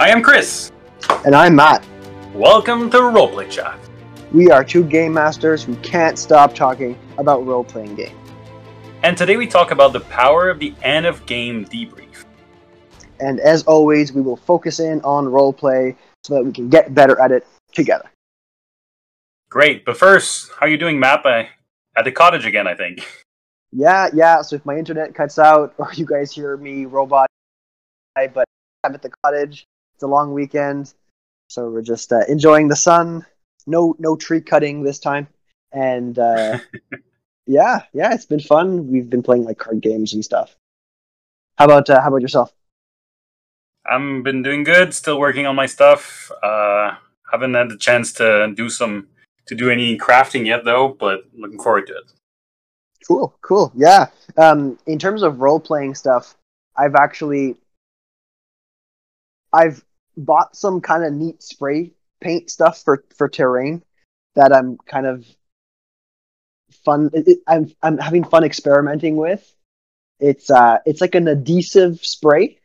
I am Chris. And I'm Matt. Welcome to Roleplay Chat. We are two game masters who can't stop talking about role playing games. And today we talk about the power of the end of game debrief. And as always, we will focus in on roleplay so that we can get better at it together. Great, but first, how are you doing, Matt? I, at the cottage again, I think. Yeah, yeah. So if my internet cuts out or you guys hear me robot, but I'm at the cottage. It's a long weekend, so we're just uh, enjoying the sun. No, no tree cutting this time, and uh, yeah, yeah, it's been fun. We've been playing like card games and stuff. How about uh, how about yourself? I've been doing good. Still working on my stuff. Uh, haven't had the chance to do some to do any crafting yet, though. But looking forward to it. Cool, cool. Yeah. Um, in terms of role playing stuff, I've actually I've bought some kind of neat spray paint stuff for for terrain that I'm kind of fun. It, I'm I'm having fun experimenting with. It's uh it's like an adhesive spray.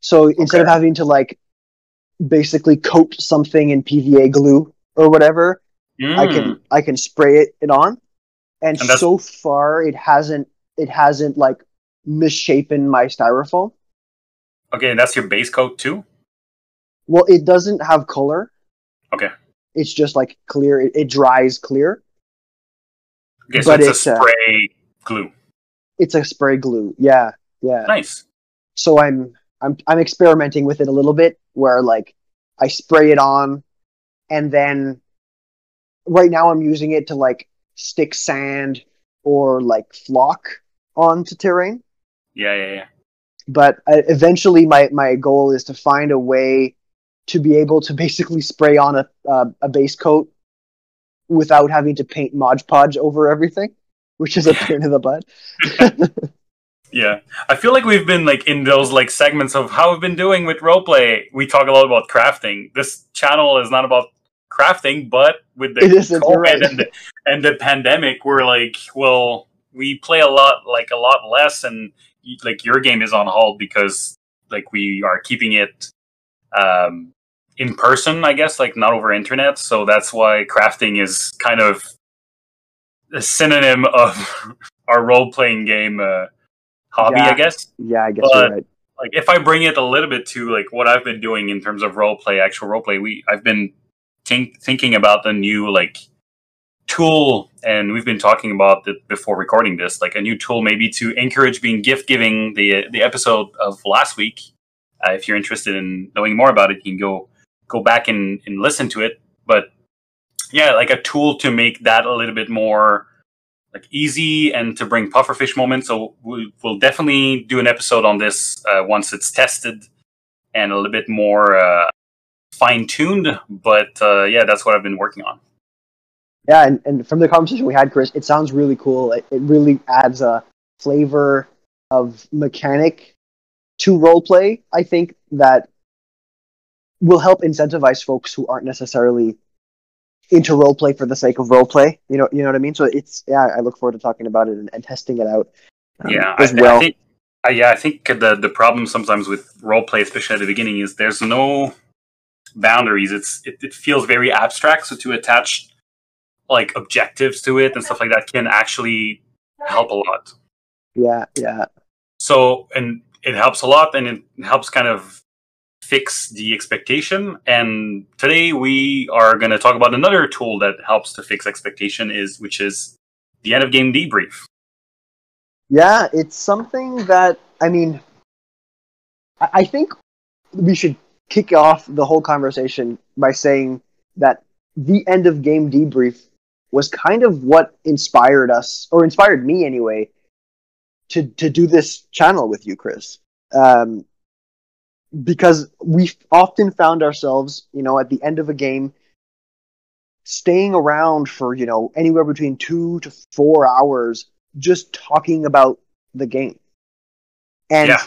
So instead of having to like basically coat something in PVA glue or whatever, Mm. I can I can spray it, it on, and, And so far it hasn't it hasn't like misshapen my styrofoam. Okay, that's your base coat too. Well, it doesn't have color. Okay. It's just like clear. It, it dries clear. Okay, so But it's, it's, a uh, spray glue. It's a spray glue. Yeah, yeah. Nice. So I'm I'm I'm experimenting with it a little bit, where like I spray it on, and then right now I'm using it to like stick sand or like flock onto terrain. Yeah, yeah, yeah. But uh, eventually my, my goal is to find a way to be able to basically spray on a, uh, a base coat without having to paint Mod Podge over everything, which is a pain in the butt. Yeah, I feel like we've been like in those like segments of how we've been doing with roleplay. We talk a lot about crafting. This channel is not about crafting, but with the It isn't, you're COVID right. and, the, and the pandemic, we're like, well, we play a lot, like a lot less, and like your game is on hold because like we are keeping it um, in person, I guess, like not over internet. So that's why crafting is kind of a synonym of our role playing game uh, hobby, Yeah. I guess yeah, I guess But- you're right. like if I bring it a little bit to like what I've been doing in terms of role play, actual role play, we I've been think, thinking about the new like tool, and we've been talking about it before recording this, like a new tool maybe to encourage being gift giving. The the episode of last week, uh, if you're interested in knowing more about it, you can go go back and, and listen to it. But yeah, like a tool to make that a little bit more like easy and to bring pufferfish moments. So we, we'll definitely do an episode on this uh, once it's tested and a little bit more uh, fine tuned. But uh, yeah, that's what I've been working on. Yeah, and, and from the conversation we had, Chris, it sounds really cool. It, it really adds a flavor of mechanic to role play. I think that will help incentivize folks who aren't necessarily into role play for the sake of role play. You know, you know what I mean. So it's yeah, I look forward to talking about it and, and testing it out. um, yeah, I, as th- well. I think. Uh, yeah, I think the the problem sometimes with role play, especially at the beginning, is there's no boundaries. It's it, it feels very abstract. So to attach like objectives to it and stuff like that can actually help a lot. yeah, yeah, so and it helps a lot and it helps kind of fix the expectation and today we are going to talk about another tool that helps to fix expectation is which is the end of game debrief yeah. It's something that I mean, I, I think we should kick off the whole conversation by saying that the end of game debrief was kind of what inspired us, or inspired me anyway, to to do this channel with you, Chris. Um, because we often found ourselves, you know, at the end of a game, staying around for you know anywhere between two to four hours, just talking about the game, and Yeah.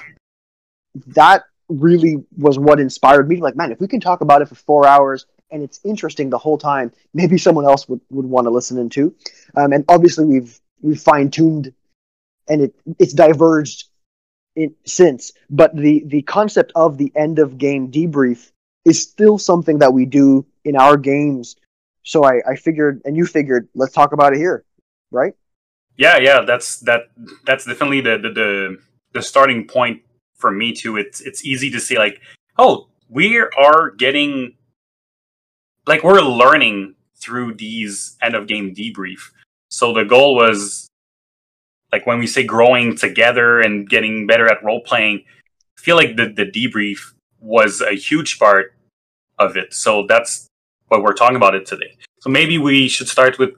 that really was what inspired me. Like, man, if we can talk about it for four hours and it's interesting the whole time, maybe someone else would, would want to listen in too. Um, and obviously, we've we've fine tuned, and it it's diverged in, since, but the the concept of the end of game debrief is still something that we do in our games. So I, I figured, and you figured, let's talk about it here, right? Yeah, yeah, that's that. That's definitely the the the, the starting point for me too. It's it's easy to see like, oh, we are getting like we're learning through these end of game debrief. So the goal was like when we say growing together and getting better at role playing, I feel like the, the debrief was a huge part of it. So that's what we're talking about it today. So maybe we should start with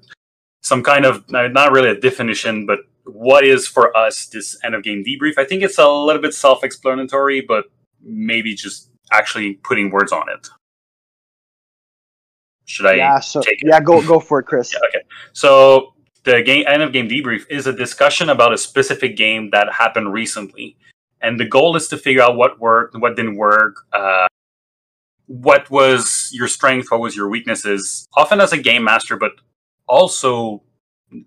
some kind of uh, not really a definition, but what is for us this end of game debrief? I think it's a little bit self explanatory, but maybe just actually putting words on it. Should I yeah, so, take it? Yeah, go go for it, Chris. yeah, okay. So the game end of game debrief is a discussion about a specific game that happened recently, and the goal is to figure out what worked, what didn't work, uh, what was your strength, what was your weaknesses. Often as a game master, but also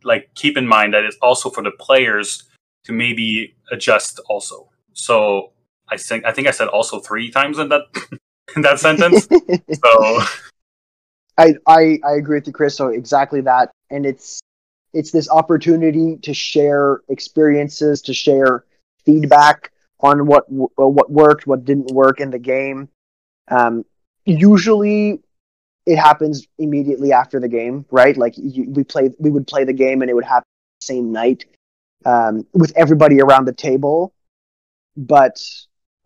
like keep in mind that it's also for the players to maybe adjust also. So I think I think I said also three times in that in that sentence. so I, I I agree with you, Chris. So exactly that, and it's it's this opportunity to share experiences, to share feedback on what what worked, what didn't work in the game. Um, usually, it happens immediately after the game, right? Like you, we play, we would play the game, and it would happen the same night um, with everybody around the table. But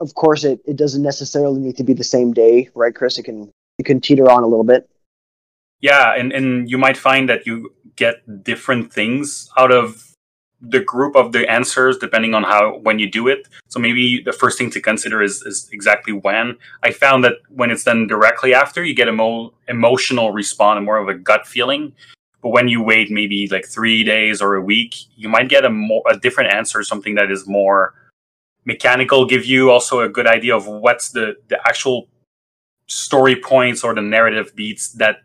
of course, it, it doesn't necessarily need to be the same day, right, Chris? It can it can teeter on a little bit. Yeah, and, and you might find that you get different things out of the group of the answers depending on how when you do it. So maybe the first thing to consider is, is exactly when. I found that when it's done directly after, you get a more emotional response and more of a gut feeling. But when you wait maybe like three days or a week, you might get a more a different answer, something that is more mechanical, give you also a good idea of what's the, the actual story points or the narrative beats that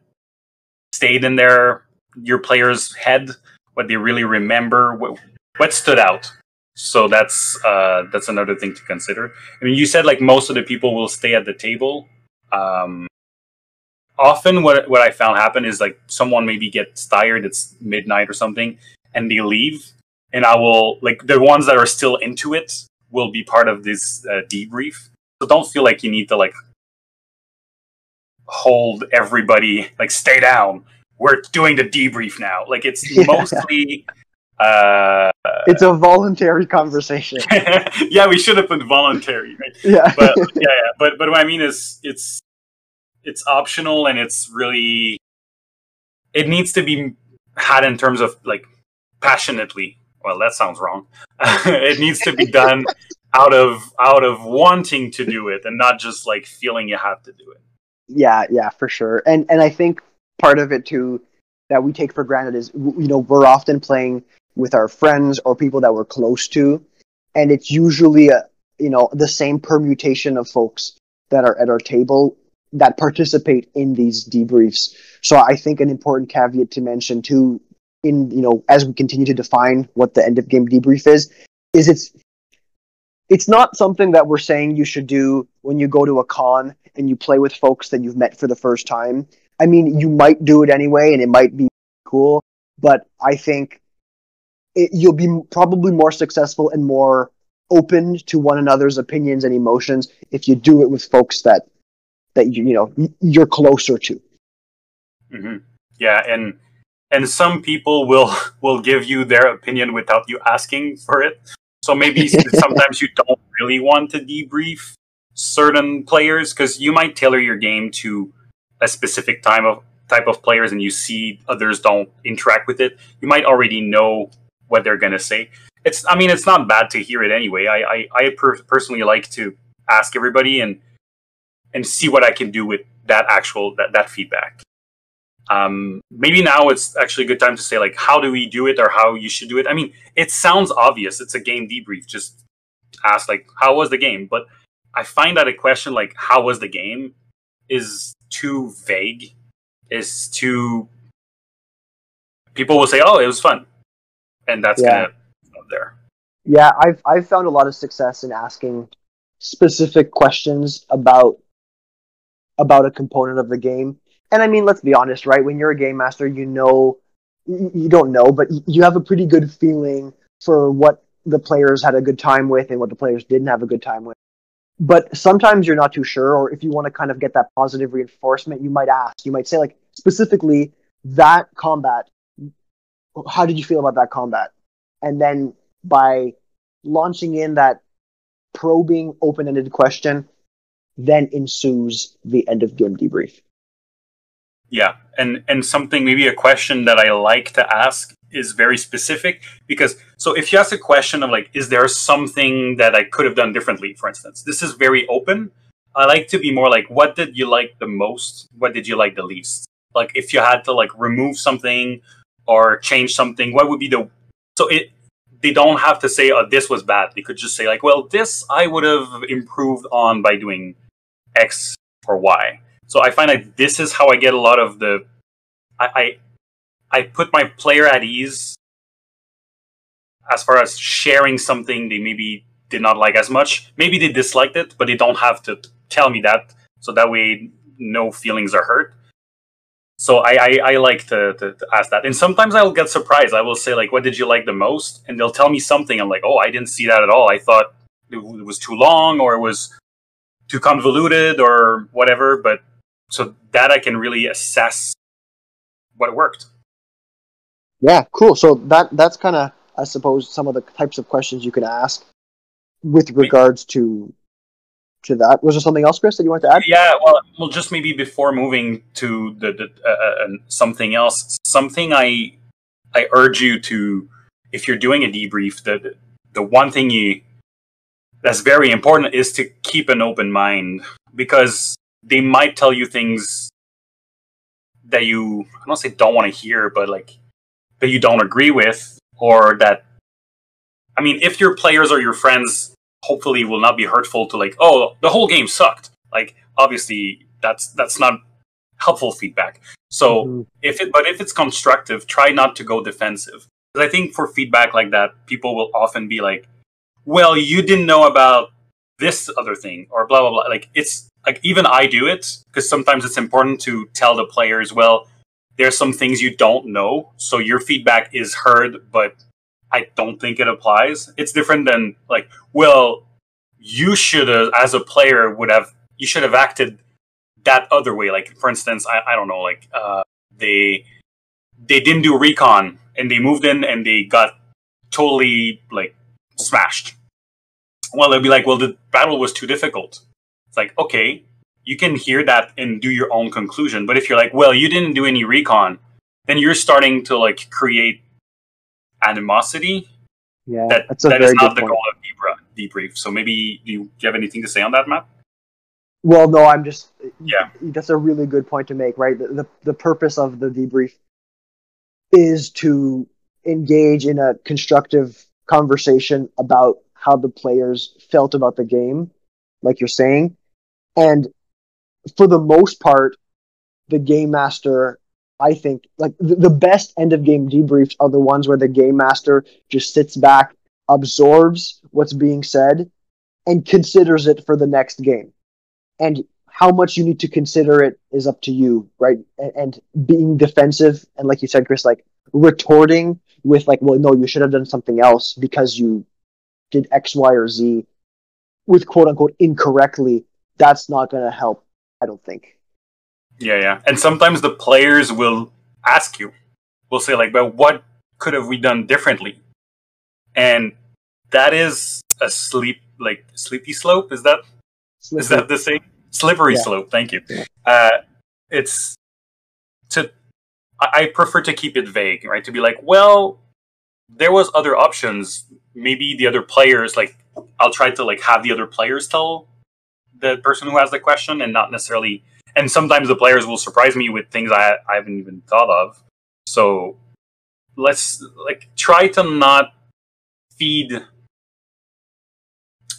stayed in their your player's head, what they really remember, what, what stood out. So that's uh, that's another thing to consider. I mean, you said like most of the people will stay at the table. Um, often, what what I found happen is like someone maybe gets tired. It's midnight or something, and they leave. And I will like the ones that are still into it will be part of this uh, debrief. So don't feel like you need to like hold everybody like stay down. We're doing the debrief now. Like it's yeah. mostly uh it's a voluntary conversation. Yeah we should have put voluntary right? Yeah. But yeah, yeah. But but what i mean is it's it's optional and it's really it needs to be had in terms of like passionately. Well that sounds wrong. It needs to be done out of out of wanting to do it and not just like feeling you have to do it yeah, yeah, for sure. And and I think part of it too that we take for granted is you know we're often playing with our friends or people that we're close to, and it's usually a you know the same permutation of folks that are at our table that participate in these debriefs. So I think an important caveat to mention too in you know as we continue to define what the end of game debrief is is it's it's not something that we're saying you should do when you go to a con and you play with folks that you've met for the first time. I mean, you might do it anyway and it might be cool, but I think it, you'll be probably more successful and more open to one another's opinions and emotions if you do it with folks that that you you know you're closer to. Mm-hmm. Yeah, and and some people will will give you their opinion without you asking for it. So maybe sometimes you don't really want to debrief certain players because you might tailor your game to a specific time of type of players and you see others don't interact with it. You might already know what they're going to say. It's i mean it's not bad to hear it anyway. I i, I per- personally like to ask everybody and and see what i can do with that actual that, that feedback um maybe now it's actually a good time to say like how do we do it or how you should do it i mean it sounds obvious it's a game debrief just ask like how was the game but I find that a question like "How was the game?" is too vague. Is too people will say, "Oh, it was fun," and that's yeah. gonna there. Yeah, I've I've found a lot of success in asking specific questions about about a component of the game. And I mean, let's be honest, right? When you're a game master, you know you don't know, but you have a pretty good feeling for what the players had a good time with and what the players didn't have a good time with. But sometimes you're not too sure, or if you want to kind of get that positive reinforcement, you might ask. You might say, like, specifically, that combat, how did you feel about that combat? And then by launching in that probing, open ended question, then ensues the end of game debrief. Yeah, and and something maybe a question that I like to ask is very specific because so if you ask a question of like is there something that I could have done differently for instance this is very open. I like to be more like what did you like the most? What did you like the least? Like if you had to like remove something or change something what would be the so it they don't have to say oh this was bad. They could just say like well this I would have improved on by doing X or Y so I find that this is how I get a lot of the I, I I put my player at ease as far as sharing something they maybe did not like as much. Maybe they disliked it, but they don't have to tell me that, so that way no feelings are hurt. So I, I, I like to, to, to, ask that, and sometimes I'll get surprised. I will say like, "What did you like the most?" And they'll tell me something. I'm like, "Oh, I didn't see that at all. I thought it was too long, or it was too convoluted, or whatever." But so that I can really assess what worked. Yeah, cool. So that that's kind of, I suppose, some of the types of questions you can ask with regards to to that. Was there something else, Chris, that you want to add? Yeah, well, well, just maybe before moving to the, the uh, uh, something else, something I I urge you to, if you're doing a debrief, the the one thing you that's very important is to keep an open mind because they might tell you things that you I don't say don't want to hear, but like that you don't agree with, or that I mean, if your players or your friends hopefully will not be hurtful to like, oh, the whole game sucked. Like, obviously, that's that's not helpful feedback. So mm-hmm. if it, but if it's constructive, try not to go defensive. Because I think for feedback like that, people will often be like, well, you didn't know about this other thing, or blah blah blah. Like it's like even I do it because sometimes it's important to tell the players, well, there's some things you don't know, so your feedback is heard, but I don't think it applies. It's different than like, well, you should have, as a player, would have you should have acted that other way. Like for instance, I, I don't know, like uh, they they didn't do recon and they moved in and they got totally like smashed. Well, they'll be like, well, the battle was too difficult. It's like, okay, you can hear that and do your own conclusion. But if you're like, well, you didn't do any recon, then you're starting to like create animosity. Yeah, that, that's that is not the point. goal of debrief, debrief. So maybe do you, do you have anything to say on that, Matt? Well, no, I'm just yeah. That's a really good point to make, right? The, the the purpose of the debrief is to engage in a constructive conversation about how the players felt about the game, like you're saying, and for the most part, the game master, I think, like the, the best end of game debriefs are the ones where the game master just sits back, absorbs what's being said, and considers it for the next game. And how much you need to consider it is up to you, right? And, and being defensive, and like you said, Chris, like retorting with like, well, no, you should have done something else because you did X, Y, or Z with quote unquote incorrectly that's not going to help. I don't think. Yeah, yeah, and sometimes the players will ask you, will say like, "But what could have we done differently?" And that is a sleep like sleepy slope. Is that Slippery. is that the same slippery yeah. slope? Thank you. Yeah. Uh, it's to I prefer to keep it vague, right? To be like, well, there was other options. Maybe the other players, like, I'll try to like have the other players tell the person who has the question and not necessarily and sometimes the players will surprise me with things I, I haven't even thought of so let's like try to not feed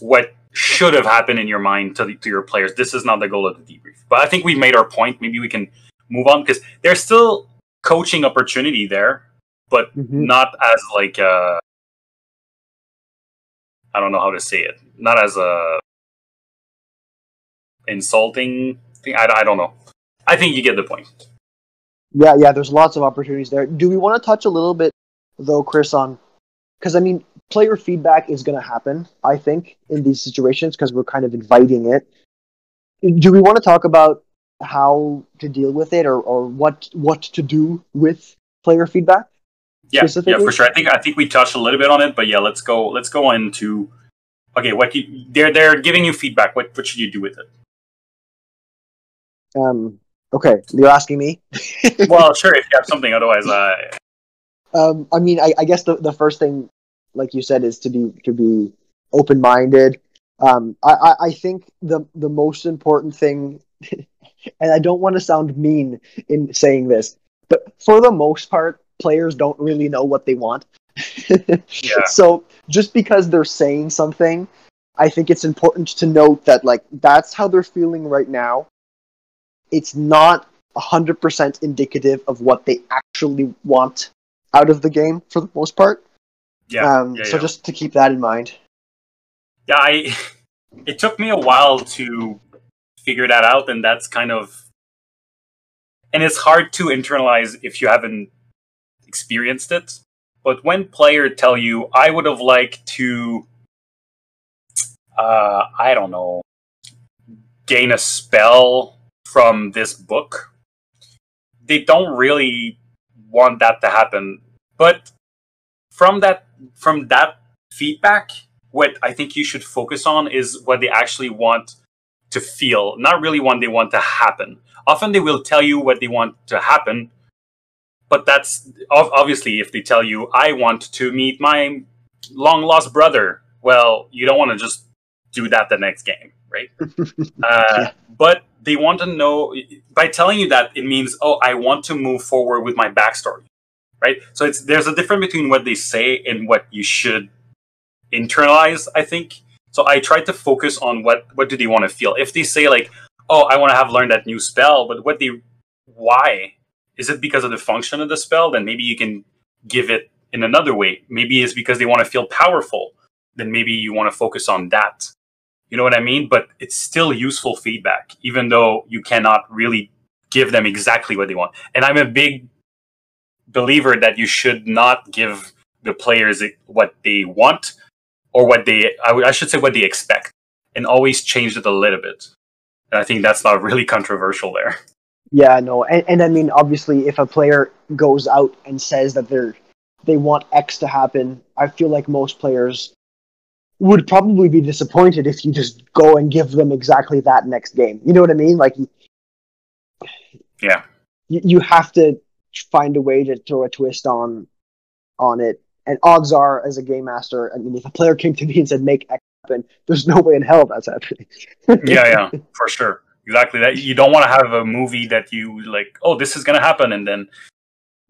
what should have happened in your mind to, the, to your players this is not the goal of the debrief but i think we've made our point maybe we can move on because there's still coaching opportunity there but mm-hmm. not as like uh I don't know how to say it. Not as a insulting thing. I, I don't know. I think you get the point. Yeah, yeah. There's lots of opportunities there. Do we want to touch a little bit though, Chris, on because I mean, player feedback is going to happen. I think in these situations because we're kind of inviting it. Do we want to talk about how to deal with it or, or what what to do with player feedback? Yeah, yeah, for sure. I think I think we touched a little bit on it, but yeah, let's go. Let's go into okay. What you, they're they're giving you feedback. What what should you do with it? Um. Okay, you're asking me. well, sure. If you have something, otherwise, I. um. I mean, I, I guess the the first thing, like you said, is to be to be open minded. Um. I, I I think the the most important thing, and I don't want to sound mean in saying this, but for the most part, players don't really know what they want. yeah. So just because they're saying something, I think it's important to note that like that's how they're feeling right now. It's not 100% indicative of what they actually want out of the game for the most part. Yeah. Um, yeah so yeah. just to keep that in mind. Yeah, I it took me a while to figure that out and that's kind of and it's hard to internalize if you haven't experienced it. But when players tell you, I would have liked to, uh, I don't know, gain a spell from this book, they don't really want that to happen. But from that, from that feedback, what I think you should focus on is what they actually want to feel, not really what they want to happen. Often they will tell you what they want to happen, but that's obviously if they tell you i want to meet my long lost brother well you don't want to just do that the next game right uh, but they want to know by telling you that it means oh i want to move forward with my backstory right so it's there's a difference between what they say and what you should internalize i think so i tried to focus on what what do they want to feel if they say like oh i want to have learned that new spell but what they why is it because of the function of the spell? Then maybe you can give it in another way. Maybe it's because they want to feel powerful. Then maybe you want to focus on that. You know what I mean? But it's still useful feedback, even though you cannot really give them exactly what they want. And I'm a big believer that you should not give the players what they want or what they, I should say, what they expect, and always change it a little bit. And I think that's not really controversial there. Yeah, no, and, and I mean, obviously, if a player goes out and says that they're they want X to happen, I feel like most players would probably be disappointed if you just go and give them exactly that next game. You know what I mean? Like, yeah, you, you have to find a way to throw a twist on on it. And odds are, as a game master, I mean, if a player came to me and said make X happen, there's no way in hell that's happening. yeah, yeah, for sure exactly that you don't want to have a movie that you like oh this is going to happen and then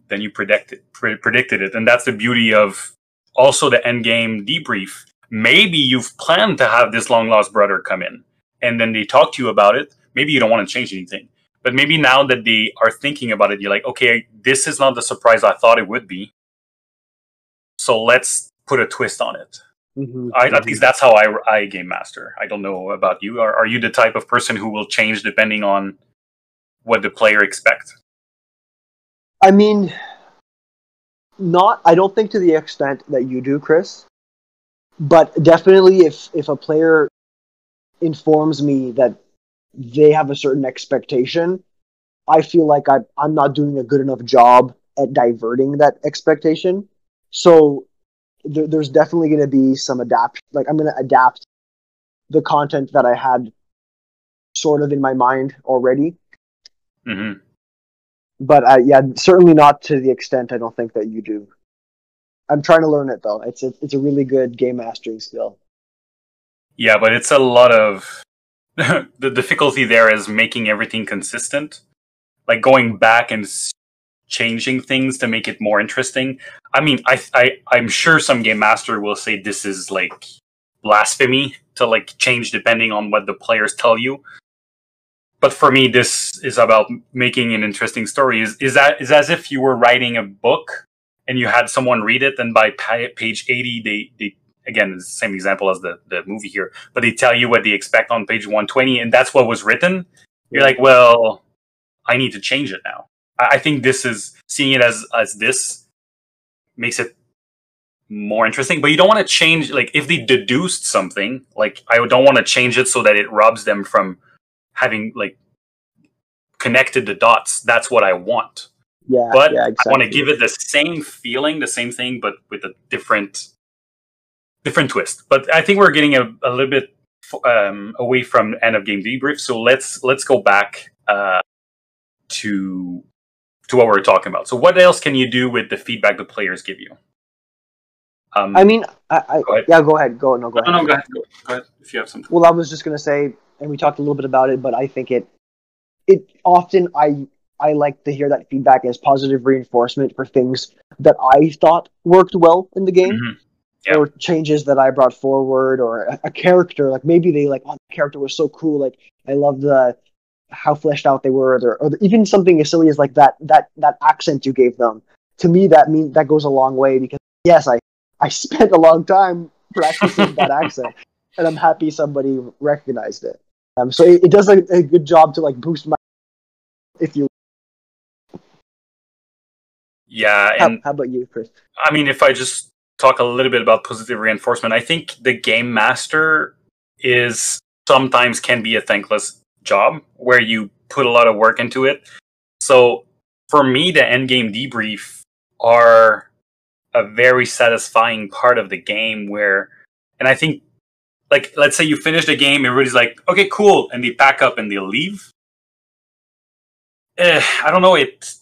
then you predicted pre- predicted it and that's the beauty of also the end game debrief maybe you've planned to have this long lost brother come in and then they talk to you about it maybe you don't want to change anything but maybe now that they are thinking about it you're like okay this is not the surprise i thought it would be so let's put a twist on it Mm-hmm. I, at least that's how I, I game master. I don't know about you. Are, are you the type of person who will change depending on what the player expects? I mean, not. I don't think to the extent that you do, Chris. But definitely, if if a player informs me that they have a certain expectation, I feel like I, I'm not doing a good enough job at diverting that expectation. So there, there's definitely going to be some adapt. Like I'm going to adapt the content that I had sort of in my mind already. Mm-hmm. But uh, yeah, certainly not to the extent I don't think that you do. I'm trying to learn it though. It's a, it's a really good game mastering skill. Yeah, but it's a lot of the difficulty there is making everything consistent. Like going back and changing things to make it more interesting. I mean, I, I I'm sure some game master will say this is like blasphemy to like change depending on what the players tell you. But for me, this is about making an interesting story. Is is that is as if you were writing a book and you had someone read it, and by page eighty, they they again, it's the same example as the, the movie here, but they tell you what they expect on page 120, and that's what was written. You're like, well, I need to change it now. I, I think this is seeing it as as this makes it more interesting. But you don't want to change like if they deduced something, like I don't want to change it so that it robs them from having like connected the dots. That's what I want. Yeah, But yeah, I want to give it the same feeling, the same thing, but with a different different twist. But I think we're getting a, a little bit um, away from end of game debrief. So let's let's go back uh, to to what we are talking about. So what else can you do with the feedback the players give you? Um, I mean, I, I Go ahead. yeah, go ahead. Go no, go no, ahead. no, go ahead, go, go ahead if you have something. Well, I was just gonna say, and we talked a little bit about it, but I think it, it often I I like to hear that feedback as positive reinforcement for things that I thought worked well in the game, Mhm. Yeah. or changes that I brought forward, or a, a character like maybe they like oh the character was so cool, like I love the how fleshed out they were, or, or even something as silly as like that that that accent you gave them. To me, that mean that goes a long way because yes, I I spent a long time practicing that accent and I'm happy somebody recognized it. Um, so it, it does a, a good job to like boost my. If you, Yeah, how, and how about you, Chris? I mean, if I just talk a little bit about positive reinforcement, I think the game master is sometimes can be a thankless job where you put a lot of work into it. So for me, the end game debrief are a very satisfying part of the game where, and I think, like, let's say you finish the game, everybody's like, okay, cool, and they pack up and they leave. Eh, I don't know, it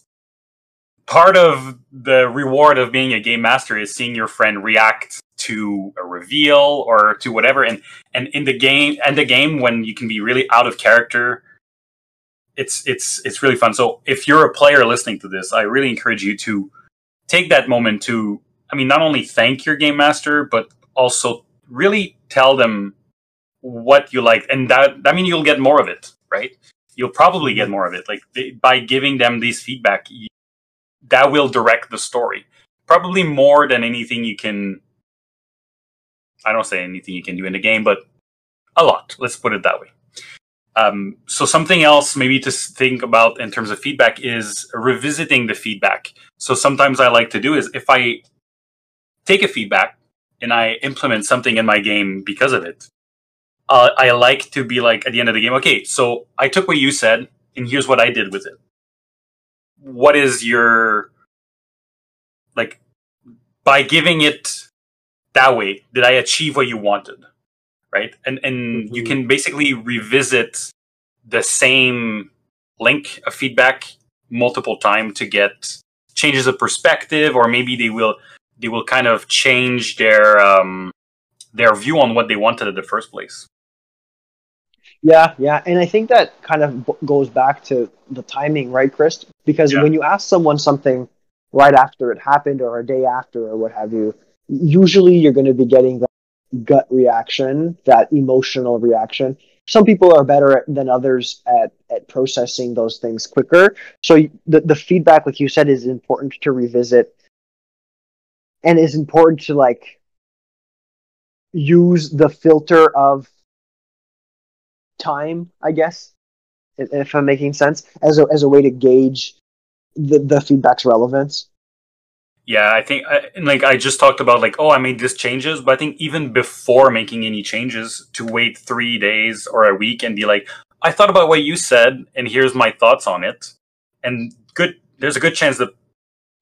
part of the reward of being a game master is seeing your friend react to a reveal or to whatever. And and in the game and the game when you can be really out of character it's it's it's really fun. So if you're a player listening to this i really encourage you to take that moment to i mean not only thank your game master but also really tell them what you like. And that i mean you'll get more of it right? You'll probably get mm-hmm. more of it. Like they, by giving them these feedback you, that will direct the story. Probably more than anything you can i don't say anything you can do in the game but a lot. Let's put it that way. Um, so something else maybe to think about in terms of feedback is revisiting the feedback. So sometimes i like to do is if i take a feedback and i implement something in my game because of it uh, i like to be like at the end of the game okay so i took what you said and here's what i did with it what is your like by giving it that way did i achieve what you wanted right and and you Mhm. can basically revisit the same link of feedback multiple time to get changes of perspective or maybe they will they will kind of change their um their view on what they wanted in the first place Yeah, yeah, and I think that kind of b- goes back to the timing, right, Chris? Because Yeah. when you ask someone something right after it happened or a day after or what have you, usually you're going to be getting that gut reaction, that emotional reaction. Some people are better at, than others at, at processing those things quicker. So the, the feedback, like you said, is important to revisit and is important to like use the filter of time, I guess, if I'm making sense, as a, as a way to gauge the, the feedback's relevance. Yeah, I think I, and like I just talked about like oh I made this changes, but I think even before making any changes, to wait three days or a week and be like I thought about what you said and here's my thoughts on it, and good there's a good chance the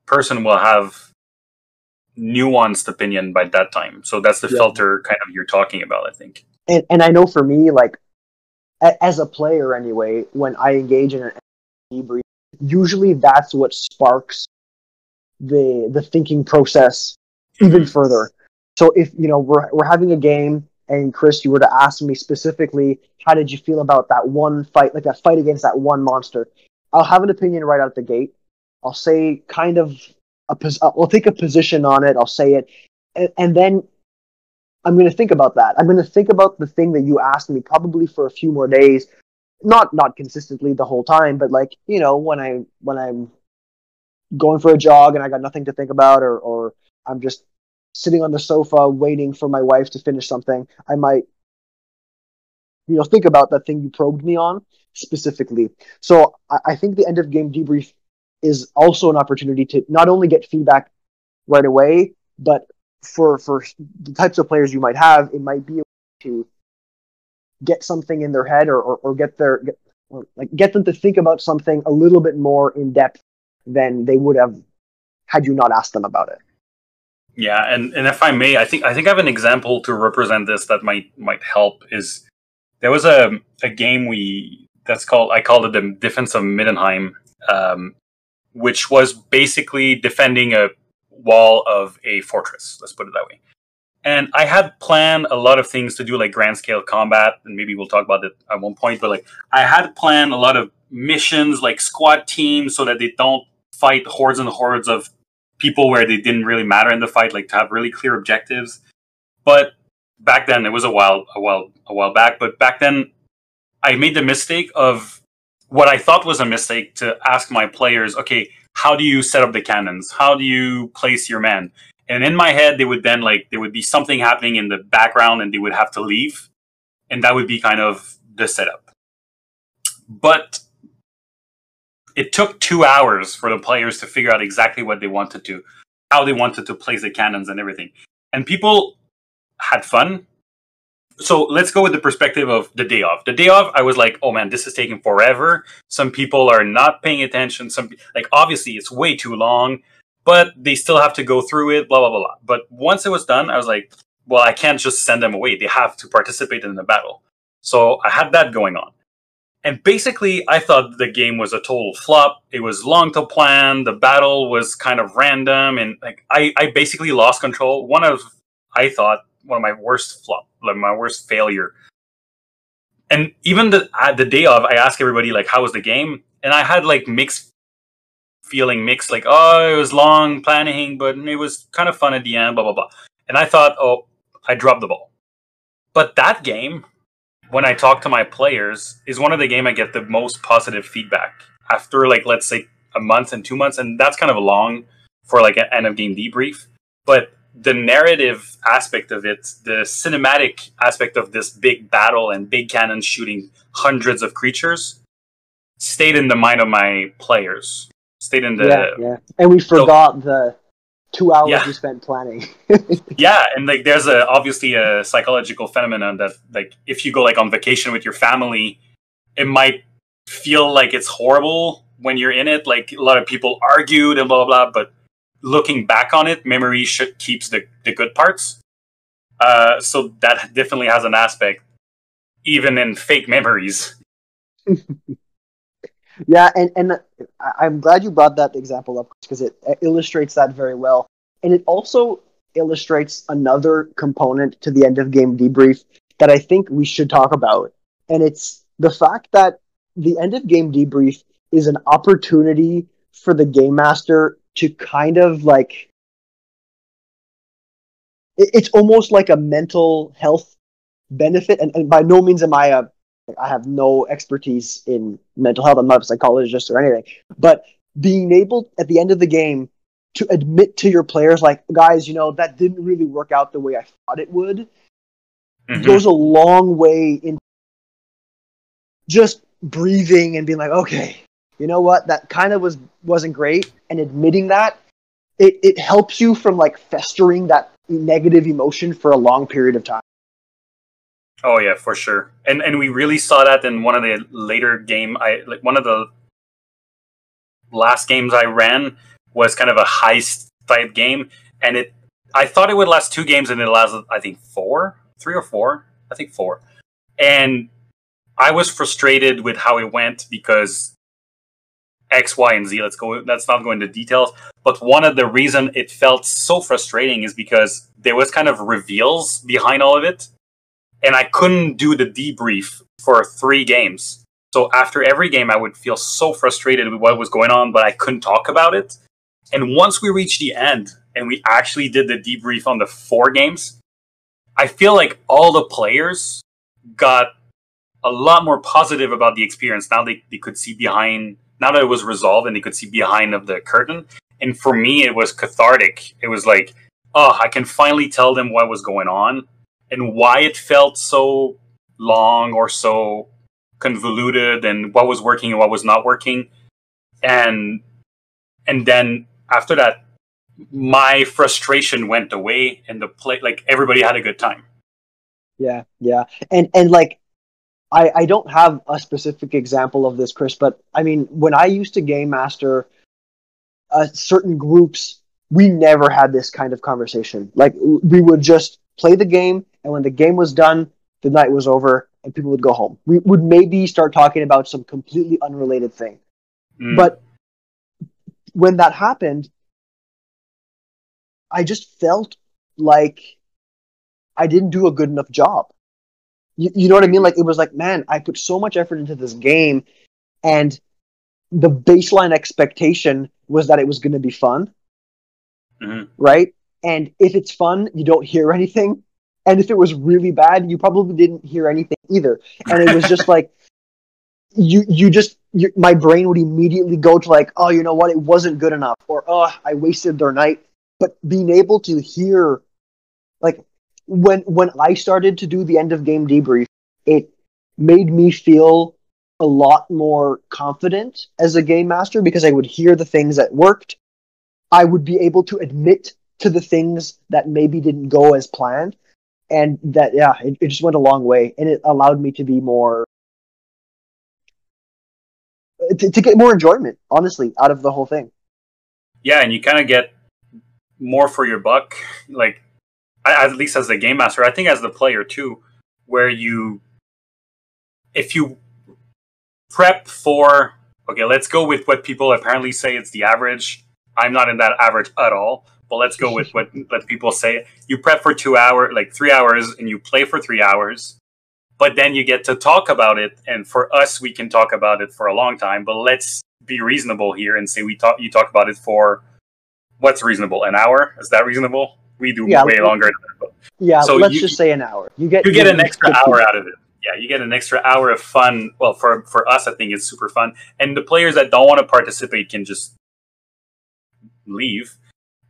person will have nuanced opinion by that time. So that's the Yeah. filter kind of you're talking about. I think. And, and I know for me, like, as a player anyway, when I engage in an debrief, usually that's what sparks the the thinking process even further. So if you know we're we're having a game and Chris, you were to ask me specifically, how did you feel about that one fight, like that fight against that one monster? I'll have an opinion right out the gate. I'll say kind of a pos- I'll take a position on it. I'll say it, and, and then I'm going to think about that. I'm going to think about the thing that you asked me probably for a few more days, not not consistently the whole time, but like you know when I when I'm going for a jog and I got nothing to think about, or or I'm just sitting on the sofa waiting for my wife to finish something, I might, you know, think about that thing you probed me on specifically. So I, I think the end of game debrief is also an opportunity to not only get feedback right away, but for for the types of players you might have, it might be to get something in their head or, or, or get their get, or like get them to think about something a little bit more in depth than they would have had you not asked them about it. Yeah, and, and if I may, I think I think I have an example to represent this that might might help. Is there was a a game we that's called I called it the Defense of Middenheim, um, which was basically defending a wall of a fortress. Let's put it that way. And I had planned a lot of things to do, like grand scale combat, and maybe we'll talk about it at one point. But like, I had planned a lot of missions, like squad teams, so that they don't fight hordes and hordes of people where they didn't really matter in the fight, like to have really clear objectives. But back then, it was a while, a while, a while back. But back then, I made the mistake of what I thought was a mistake to ask my players, okay, how do you set up the cannons? How do you place your men? And in my head, they would then like there would be something happening in the background, and they would have to leave, and that would be kind of the setup. But it took two hours for the players to figure out exactly what they wanted to, how they wanted to place the cannons and everything. And people had fun. So let's go with the perspective of the day off. The day off, I was like, oh man, this is taking forever. Some people are not paying attention. Some like obviously it's way too long, but they still have to go through it, blah blah blah blah. But once it was done, I was like, well, I can't just send them away. They have to participate in the battle. So I had that going on. And basically, I thought the game was a total flop. It was long to plan. The battle was kind of random, and like I, I basically lost control. One of I thought one of my worst flop, like my worst failure. And even the uh, the day of, I asked everybody like, "How was the game?" And I had like mixed feeling, mixed like, "Oh, it was long planning, but it was kind of fun at the end." Blah blah blah. And I thought, "Oh, I dropped the ball." But that game when I talk to my players is one of the game I get the most positive feedback after like let's say a month and two months, and that's kind of long for like an end of game debrief. But the narrative aspect of it, the cinematic aspect of this big battle and big cannons shooting hundreds of creatures, stayed in the mind of my players. Stayed in the yeah, yeah. and we forgot so, the two hours yeah. you spent planning. yeah, and like there's a obviously a psychological phenomenon that like if you go like on vacation with your family, it might feel like it's horrible when you're in it. Like a lot of people argued and blah blah, blah but looking back on it, memory should keeps the, the good parts. Uh, so that definitely has an aspect, even in fake memories. Yeah, and and I'm glad you brought that example up because it illustrates that very well, and it also illustrates another component to the end of game debrief that I think we should talk about, and it's the fact that the end of game debrief is an opportunity for the game master to kind of like it's almost like a mental health benefit and, and by no means am i a I have no expertise in mental health. I'm not a psychologist or anything. But being able at the end of the game to admit to your players, like, guys, you know, that didn't really work out the way I thought it would, mm-hmm. goes a long way in just breathing and being like, okay, you know what, that kind of was wasn't great, and admitting that it, it helps you from like festering that negative emotion for a long period of time. Oh yeah, for sure. And and we really saw that in one of the later game. I like one of the last games I ran was kind of a heist type game, and it. I thought it would last two games, and it lasted I think four, three or four. I think four, and I was frustrated with how it went because X, Y, and Z. Let's go. Let's not go into details. But one of the reason it felt so frustrating is because there was kind of reveals behind all of it and I couldn't do the debrief for three games. So after every game, I would feel so frustrated with what was going on, but I couldn't talk about it. And once we reached the end and we actually did the debrief on the four games, I feel like all the players got a lot more positive about the experience. Now they, they could see behind, now that it was resolved and they could see behind of the curtain. And for me, it was cathartic. It was like, oh, I can finally tell them what was going on and why it felt so long or so convoluted and what was working and what was not working. And and then after that my frustration went away and the play like everybody had a good time. Yeah, yeah. And and like I I don't have a specific example of this, Chris, but I mean when I used to game master uh, certain groups, we never had this kind of conversation. Like we would just play the game, and when the game was done, the night was over, and people would go home. We would maybe start talking about some completely unrelated thing. Mm. But when that happened, I just felt like I didn't do a good enough job. You, you know what I mean? Like it was like, man, I put so much effort into this game, and the baseline expectation was that it was going to be fun, mm-hmm. right? And if it's fun, you don't hear anything. And if it was really bad, you probably didn't hear anything either. And it was just like you you just you, my brain would immediately go to like, oh, you know what, it wasn't good enough, or oh, I wasted their night. But being able to hear, like when when I started to do the end of game debrief, it made me feel a lot more confident as a game master because I would hear the things that worked. I would be able to admit to the things that maybe didn't go as planned. And that, yeah, it, it just went a long way. And it allowed me to be more, to, to get more enjoyment, honestly, out of the whole thing. Yeah, and you kind of get more for your buck. Like, at least as the game master, I think as the player too, where you, if you prep for okay let's go with what people apparently say it's the average. I'm not in that average at all but let's go with what let people say. You prep for two hours like three hours and you play for three hours but then you get to talk about it. And for us we can talk about it for a long time but let's be reasonable here and say we talk you talk about it for what's reasonable? An hour? Is that reasonable we do yeah, way longer yeah so let's you, just say an hour. You get you get an extra hour out of it. Yeah, you get an extra hour of fun. Well, for for us, I think it's super fun, and the players that don't want to participate can just leave.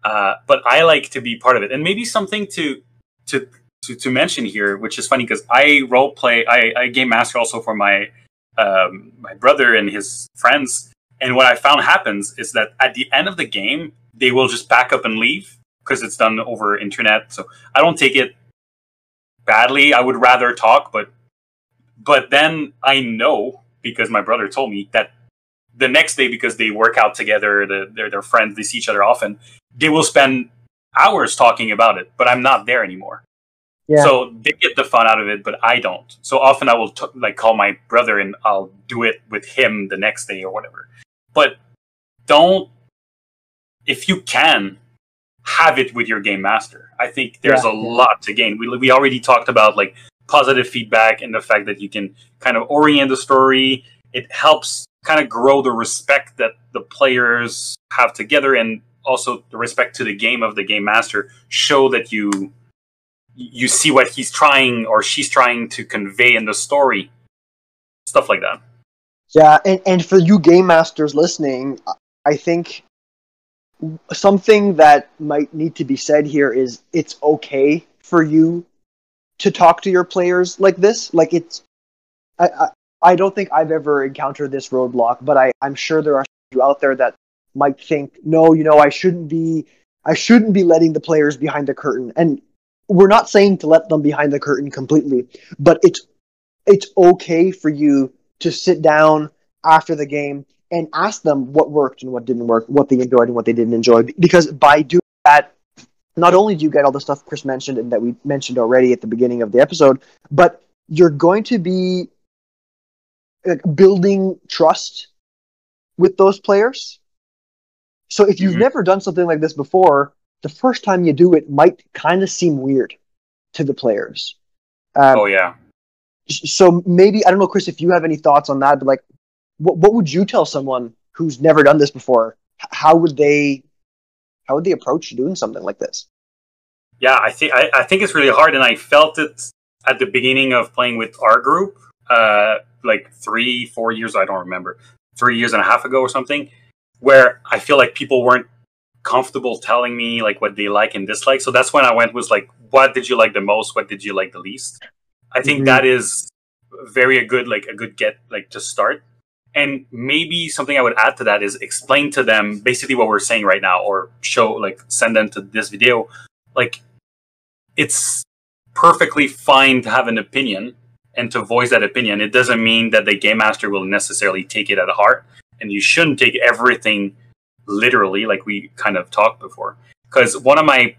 Uh, but I like to be part of it, and maybe something to to to, to mention here, which is funny because I role play, I, I game master also for my um, my brother and his friends, and what I found happens is that at the end of the game, they will just back up and leave because it's done over internet. So I don't take it badly. I would rather talk, but but then I know because my brother told me that the next day, because they work out together, the, they're, they're friends, they see each other often, they will spend hours talking about it, but I'm not there anymore. Yeah. So they get the fun out of it, but I don't. So often I will t- like call my brother and I'll do it with him the next day or whatever. But don't, if you can, have it with your game master. I think there's yeah, a lot to gain. We we already talked about like positive feedback and the fact that you can kind of orient the story. It helps kind of grow the respect that the players have together and also the respect to the game of the game master show that you you see what he's trying or she's trying to convey in the story stuff like that yeah and, and for you game masters listening i think something that might need to be said here is it's okay for you to talk to your players like this. Like it's, I, I, I don't think I've ever encountered this roadblock, but I, I'm sure there are you out there that might think, no, you know, I shouldn't be, I shouldn't be letting the players behind the curtain. And we're not saying to let them behind the curtain completely, but it's, it's okay for you to sit down after the game and ask them what worked and what didn't work, what they enjoyed and what they didn't enjoy. Because by doing that, not only do you get all the stuff Chris mentioned and that we mentioned already at the beginning of the episode, but you're going to be like, building trust with those players. So if you've mm-hmm. never done something like this before, the first time you do it might kind of seem weird to the players. Um, oh yeah. So maybe I don't know, Chris, if you have any thoughts on that, but like, what what would you tell someone who's never done this before? How would they how would they approach doing something like this? Yeah, I think I, I think it's really hard, and I felt it at the beginning of playing with our group, uh, like three, four years. I don't remember, three years and a half ago or something, where I feel like people weren't comfortable telling me like what they like and dislike. So that's when I went was like, what did you like the most? What did you like the least? I think Mhm. that is very a good like a good get like to start. And maybe something I would add to that is explain to them basically what we're saying right now, or show like send them to this video. Like it's perfectly fine to have an opinion and to voice that opinion. It doesn't mean that the game master will necessarily take it at heart, and you shouldn't take everything literally, like we kind of talked before. Because one of my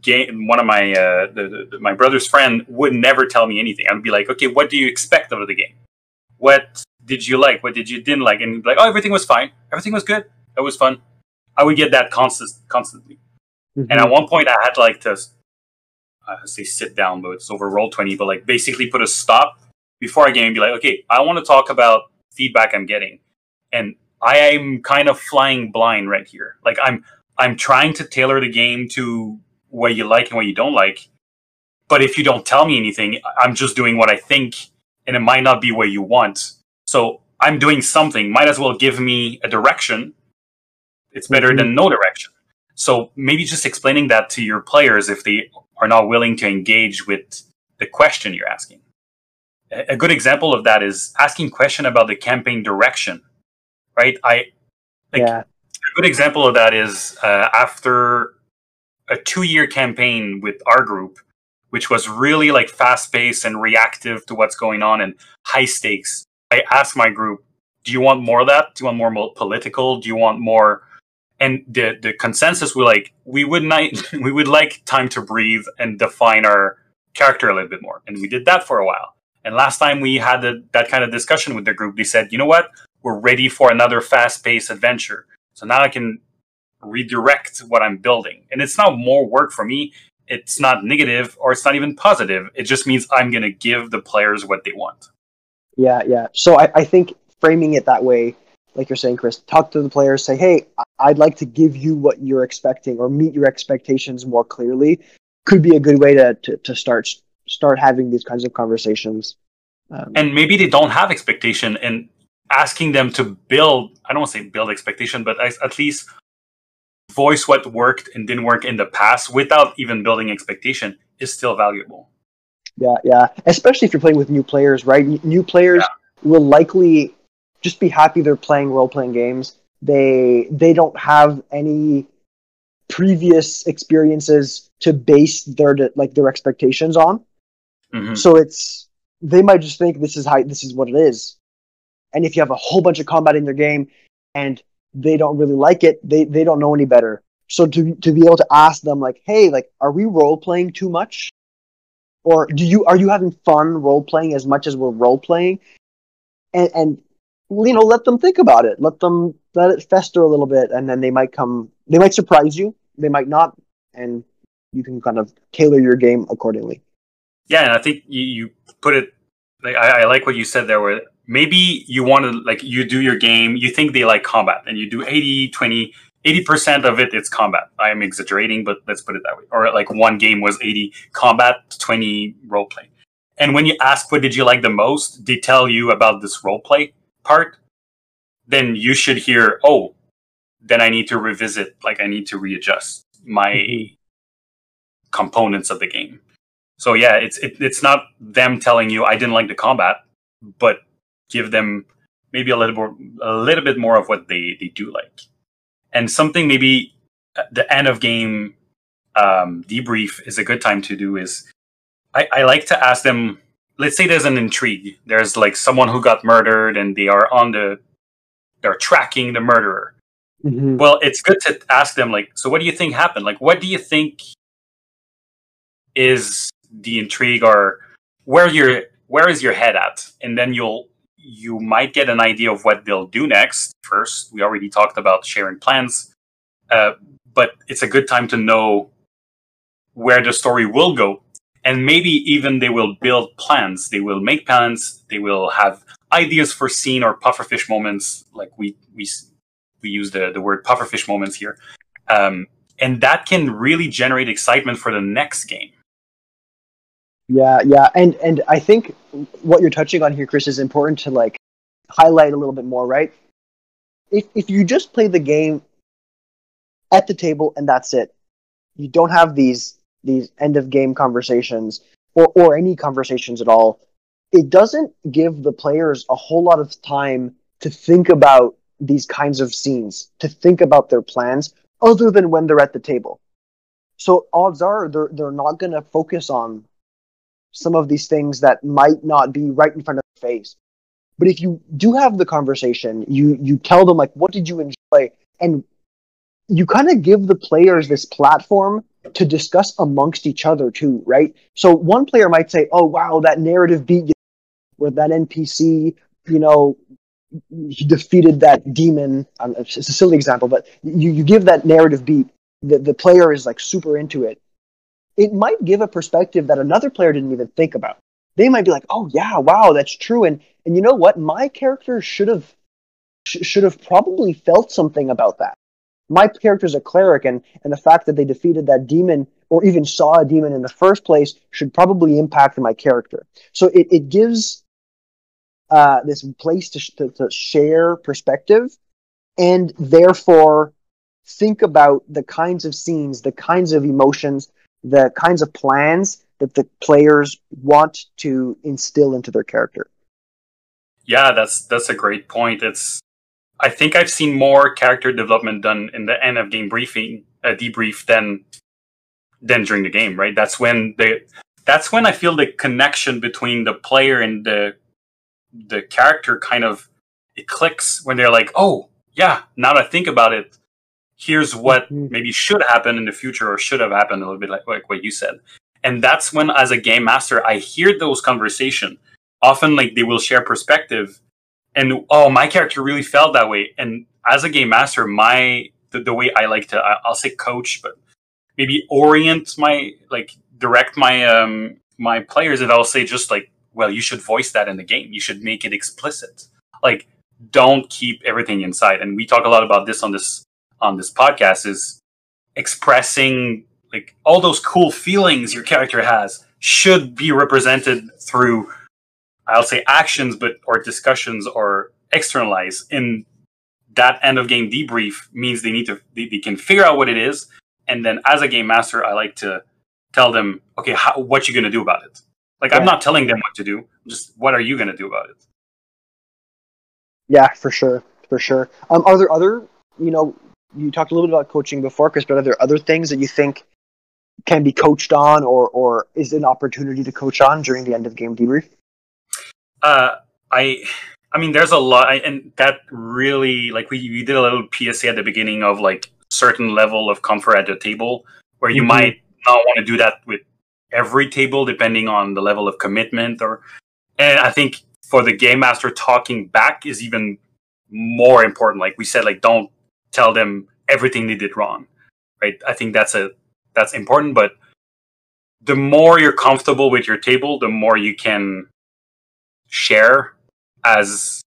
game, one of my uh, the, the, my brother's friend would never tell me anything. I'd be like, okay, what do you expect out of the game? What did you like? What did you didn't like? And like, oh, everything was fine. Everything was good. It was fun. I would get that constant constantly. And Mm-hmm. at one point, I had like to, I say sit down, but it's over roll twenty. But like basically put a stop before a game and be like, okay, I want to talk about feedback I'm getting, and I am kind of flying blind right here. Like I'm I'm trying to tailor the game to what you like and what you don't like. But if you don't tell me anything, I'm just doing what I think, and it might not be what you want. So I'm doing something. Might as well give me a direction. It's better Mhm. than no direction. So maybe just explaining that to your players if they are not willing to engage with the question you're asking. A a good example of that is asking question about the campaign direction, right? I like yeah. a good example of that is uh, after a two-year campaign with our group, which was really like fast-paced and reactive to what's going on and high stakes. I asked my group, "Do you want more of that? Do you want more political? Do you want more?" And the the consensus was like, we would not, we would like time to breathe and define our character a little bit more, and we did that for a while. And last time we had the, that kind of discussion with the group, they said, "You know what? We're ready for another fast-paced adventure." So now I can redirect what I'm building. And it's not more work for me. It's not negative or it's not even positive. It just means I'm going to give the players what they want. Yeah, yeah. So I, I think framing it that way, like you're saying, Chris, talk to the players, say, hey, I'd like to give you what you're expecting or meet your expectations more clearly, could be a good way to, to, to start start having these kinds of conversations. Um, And maybe they don't have expectation and asking them to build, I don't want to say build expectation, but at least voice what worked and didn't work in the past without even building expectation is still valuable. Yeah, yeah. Especially if you're playing with new players, right? New players will likely just be happy they're playing role playing games. They they don't have any previous experiences to base their like their expectations on. Mhm. So it's they might just think this is how this is what it is. And if you have a whole bunch of combat in your game and they don't really like it, they they don't know any better. So to to be able to ask them like, "Hey, like are we role playing too much?" Or do you are you having fun role playing as much as we're role playing? And and you know, let them think about it. Let them let it fester a little bit and then they might come they might surprise you, they might not, and you can kind of tailor your game accordingly. Yeah, and I think you, you put it like I, I like what you said there where maybe you want to like you do your game, you think they like combat and you do 80, 20, 80% of it it's combat. I am exaggerating, but let's put it that way. Or like one game was 80 combat, 20 roleplay. And when you ask what did you like the most, they tell you about this roleplay part, then you should hear, oh, then I need to revisit, like I need to readjust my Mhm. components of the game. So yeah, it's it, it's not them telling you I didn't like the combat, but give them maybe a little more, a little bit more of what they they do like, and something maybe the end of game um, debrief is a good time to do. Is I, I like to ask them. Let's say there's an intrigue. There's like someone who got murdered, and they are on the they're tracking the murderer. Mm-hmm. Well, it's good to ask them like, so what do you think happened? Like, what do you think is the intrigue, or where your where is your head at? And then you'll you might get an idea of what they'll do next. First, we already talked about sharing plans, uh, but it's a good time to know where the story will go, and maybe even they will build plans. They will make plans. They will have ideas for scene or pufferfish moments, like we we we use the, the word pufferfish moments here. Um, and that can really generate excitement for the next game. Yeah, yeah, and and I think what you're touching on here, Chris, is important to like highlight a little bit more, right? If if you just play the game at the table and that's it. You don't have these these end of game conversations or or any conversations at all. It doesn't give the players a whole lot of time to think about these kinds of scenes, to think about their plans other than when they're at the table. So odds are they're they're not going to focus on some of these things that might not be right in front of their face. But if you do have the conversation, you you tell them like what did you enjoy and you kind of give the players this platform to discuss amongst each other too, right? So one player might say, "Oh wow, that narrative beat where that NPC, you know, he defeated that demon." Um, it's a silly example, but you you give that narrative beat, the the player is like super into it. It might give a perspective that another player didn't even think about. They might be like, "Oh yeah, wow, that's true," and and you know what? My character should have sh- should have probably felt something about that my character is a cleric, and and the fact that they defeated that demon or even saw a demon in the first place should probably impact my character. So it, it gives uh, this place to, to, to share perspective and therefore think about the kinds of scenes, the kinds of emotions, the kinds of plans that the players want to instill into their character. Yeah, that's that's a great point. It's I think I've seen more character development done in the end of game briefing, uh, debrief than than during the game. Right. That's when the that's when I feel the connection between the player and the the character kind of it clicks when they're like, oh yeah, now that I think about it, here's what mm-hmm. maybe should happen in the future or should have happened a little bit like, like what you said. And that's when, as a game master, I hear those conversation. Often, like they will share perspective and oh my character really felt that way and as a game master my the, the way i like to I, i'll say coach but maybe orient my like direct my um my players and i'll say just like well you should voice that in the game you should make it explicit like don't keep everything inside and we talk a lot about this on this on this podcast is expressing like all those cool feelings your character has should be represented through I'll say actions, but or discussions or externalize in that end of game debrief means they need to they, they, can figure out what it is, and then as a game master, I like to tell them, okay, how, what you going to do about it? Like yeah. I'm not telling them what to do, just what are you going to do about it? Yeah, for sure, for sure. Um, are there other, you know, you talked a little bit about coaching before, Chris, but are there other things that you think can be coached on, or or is an opportunity to coach on during the end of game debrief? Uh, I, I mean, there's a lot, and that really like we, we did a little PSA at the beginning of like certain level of comfort at the table, where you mm-hmm. might not want to do that with every table, depending on the level of commitment. Or, and I think for the game master, talking back is even more important. Like we said, like don't tell them everything they did wrong, right? I think that's a that's important, but the more you're comfortable with your table, the more you can share as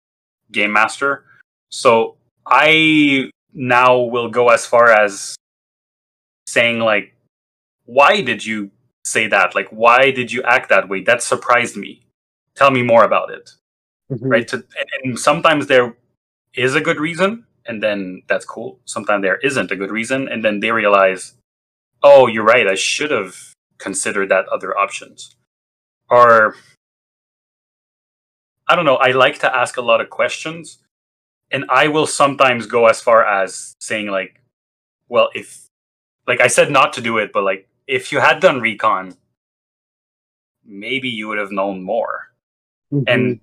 game master. So I now will go as far as saying like why did you say that? Like why did you act that way? That surprised me. Tell me more about it. Mm-hmm. Right? And sometimes there is a good reason and then that's cool. Sometimes there isn't a good reason and then they realize, "Oh, you're right. I should have considered that other options." Or I don't know. I like to ask a lot of questions, and I will sometimes go as far as saying like, "Well, if like I said not to do it, but like if you had done recon, maybe you would have known more." Mm-hmm. And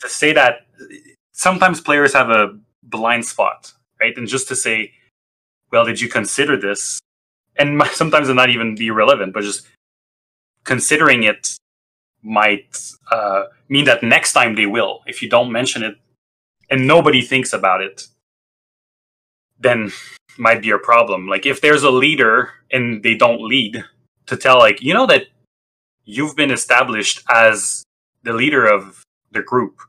to say that sometimes players have a blind spot, right? And just to say, "Well, did you consider this?" and sometimes it not even be relevant, but just considering it might uh, mean that next time they will. If you don't mention it and nobody thinks about it, then might be a problem. Like if there's a leader and they don't lead to tell like, you know that you've been established as the leader of the group.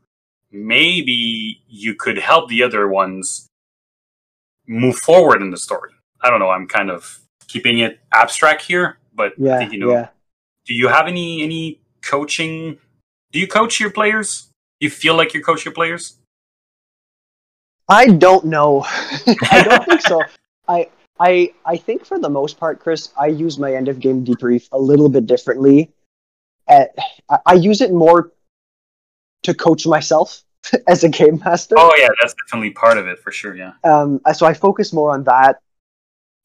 Maybe you could help the other ones move forward in the story. I don't know, I'm kind of keeping it abstract here, but yeah, think you know yeah. do you have any any coaching? Do you coach your players? Do you feel like you coach your players? I don't know. I don't think so. I I I think for the most part, Chris, I use my end of game debrief a little bit differently. At, I, I use it more to coach myself as a game master. Oh yeah, that's definitely part of it for sure. Yeah. Um, so I focus more on that.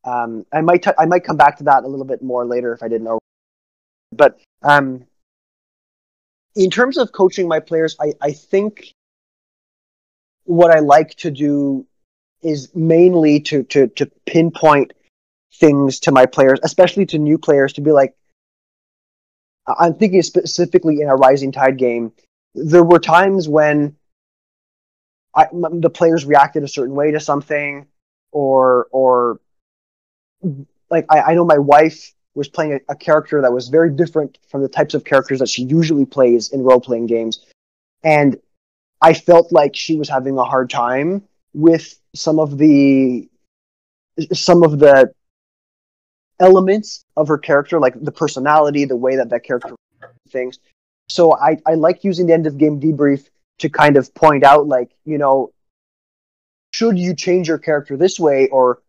Um, I might t- I might come back to that a little bit more later if I didn't know. But um, in terms of coaching my players, I, I think what I like to do is mainly to, to, to pinpoint things to my players, especially to new players, to be like, I'm thinking specifically in a Rising Tide game. There were times when I, the players reacted a certain way to something, or or like I, I know my wife was playing a, a, character that was very different from the types of characters that she usually plays in role playing games, and I felt like she was having a hard time with some of the some of the elements of her character, like the personality, the way that that character things. So I, I like using the end of game debrief to kind of point out, like, you know, should you change your character this way, or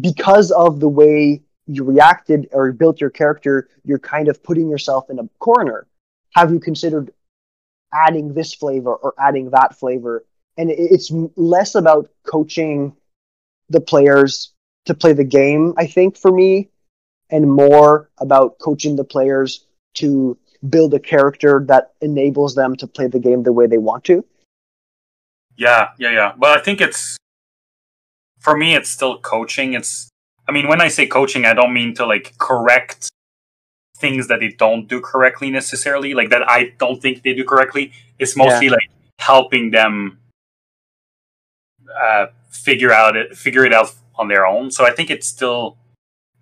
because of the way you reacted or built your character, you're kind of putting yourself in a corner. Have you considered adding this flavor or adding that flavor? And it's less about coaching the players to play the game, I think, for me, and more about coaching the players to build a character that enables them to play the game the way they want to. Yeah, yeah, yeah. But I think it's for me it's still coaching. It's I mean, when I say coaching, I don't mean to like correct things that they don't do correctly necessarily, like that I don't think they do correctly. It's mostly yeah. like helping them uh, figure out it, figure it out on their own. So I think it's still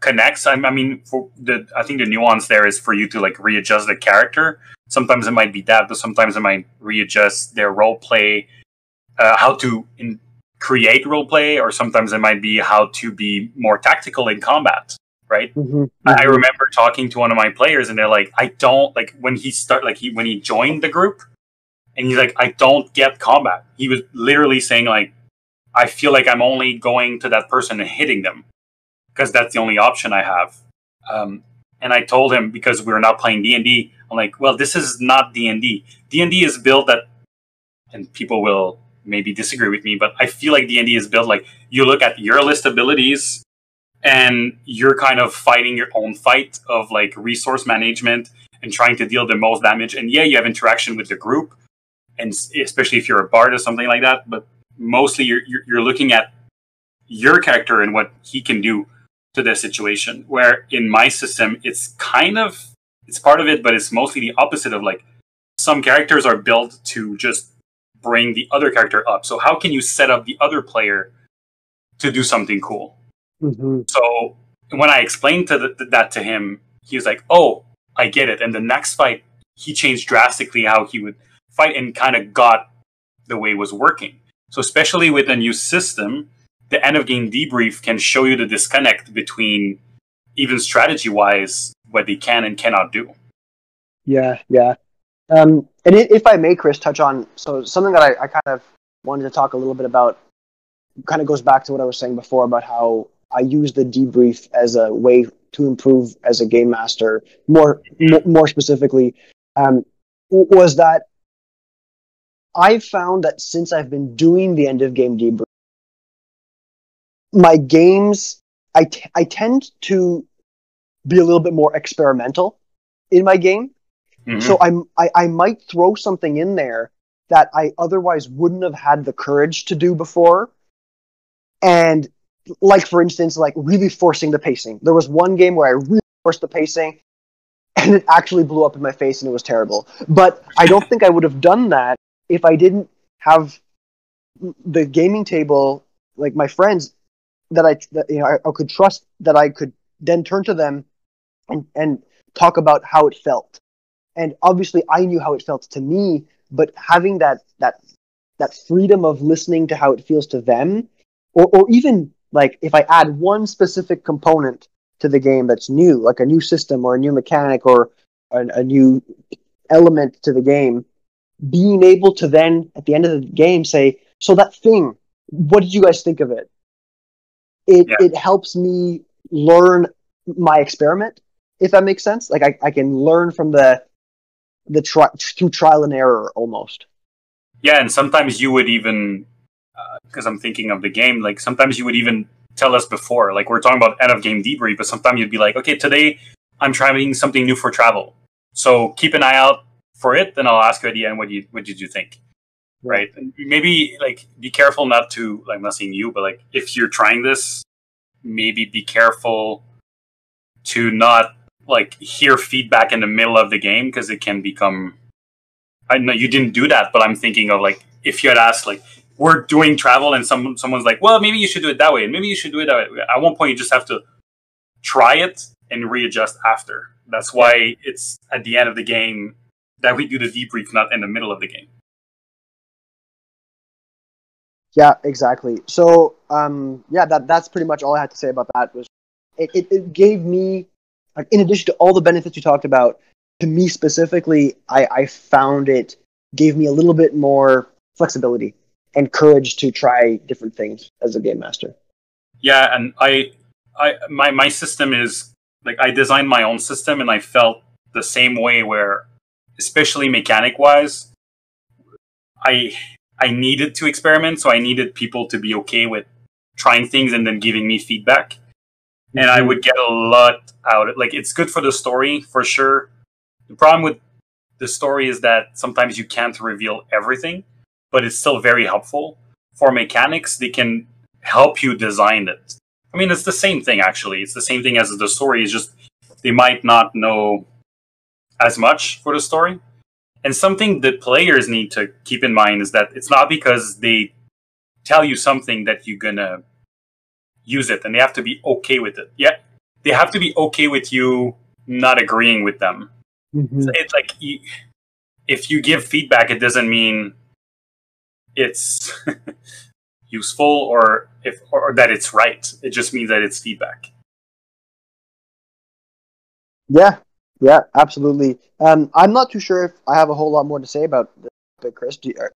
connects. I, I mean, for the I think the nuance there is for you to like readjust the character. Sometimes it might be that, but sometimes it might readjust their role play, uh, how to in, create role play, or sometimes it might be how to be more tactical in combat. Right. Mm-hmm. I, I mm-hmm. remember talking to one of my players, and they're like, "I don't like when he start like he when he joined the group, and he's like, I don't get combat. He was literally saying like, I feel like I'm only going to that person and hitting them because that's the only option I have. Um, and I told him because we are not playing D and D, I'm like, well, this is not D and D. D and D is built that, and people will maybe disagree with me, but I feel like D and D is built like you look at your list abilities, and you're kind of fighting your own fight of like resource management and trying to deal the most damage. And yeah, you have interaction with the group, and especially if you're a bard or something like that. But mostly, you're you're looking at your character and what he can do to the situation. Where in my system, it's kind of it's part of it, but it's mostly the opposite of like some characters are built to just bring the other character up. So how can you set up the other player to do something cool? Mm-hmm. So when I explained to the, that to him, he was like, "Oh, I get it." And the next fight, he changed drastically how he would fight and kind of got the way it was working. So especially with a new system, the end of game debrief can show you the disconnect between even strategy wise what they can and cannot do. Yeah, yeah. Um, and if I may, Chris, touch on so something that I, I kind of wanted to talk a little bit about kind of goes back to what I was saying before about how I use the debrief as a way to improve as a game master. More, mm-hmm. more specifically, um, was that I've found that since I've been doing the end of game debrief, my games I, t- I tend to be a little bit more experimental in my game. Mm-hmm. So I'm I, I might throw something in there that I otherwise wouldn't have had the courage to do before. And like for instance, like really forcing the pacing. There was one game where I really forced the pacing and it actually blew up in my face and it was terrible. But I don't think I would have done that if I didn't have the gaming table, like my friends that I that, you know I, I, could trust that I could then turn to them and and talk about how it felt. And obviously, I knew how it felt to me, but having that that that freedom of listening to how it feels to them, or or even like if I add one specific component to the game that's new, like a new system or a new mechanic or a, a new element to the game, being able to then at the end of the game say, "So that thing, what did you guys think of it?" It Yeah. it helps me learn my experiment, if that makes sense. Like I, I can learn from the the tri- through trial and error almost. Yeah, and sometimes you would even, uh, because I'm thinking of the game, like sometimes you would even tell us before, like we're talking about end of game debrief, but sometimes you'd be like, okay, today I'm trying something new for travel, so keep an eye out for it, and I'll ask you at the end what you what did you think, right? And maybe like be careful not to like I'm not saying you, but like if you're trying this, maybe be careful to not like hear feedback in the middle of the game because it can become I know you didn't do that, but I'm thinking of like if you had asked like we're doing travel and some someone's like, well, maybe you should do it that way, and maybe you should do it that way. At one point, you just have to try it and readjust after. That's why it's at the end of the game that we do the debrief, not in the middle of the game. Yeah, exactly. So, um, yeah, that that's pretty much all I had to say about that. Was it, it, it gave me, like, in addition to all the benefits you talked about, to me specifically, I, I found it gave me a little bit more flexibility and courage to try different things as a game master. Yeah, and I, I my my system is like I designed my own system, and I felt the same way. Where, especially mechanic wise, I I needed to experiment, so I needed people to be okay with trying things and then giving me feedback. And I mm-hmm. would get a lot out of like it's good for the story for sure. The problem with the story is that sometimes you can't reveal everything, but it's still very helpful. For mechanics, they can help you design it. I mean, it's the same thing actually. It's the same thing as the story. It's just they might not know as much for the story. And something that players need to keep in mind is that it's not because they tell you something that you're gonna use it, and they have to be okay with it. Yeah, they have to be okay with you not agreeing with them. Mhm. It's like you, if you give feedback, it doesn't mean it's useful or if or that it's right. It just means that it's feedback. Yeah, yeah, absolutely. Um, I'm not too sure if I have a whole lot more to say about this topic, Chris. Do you, uh,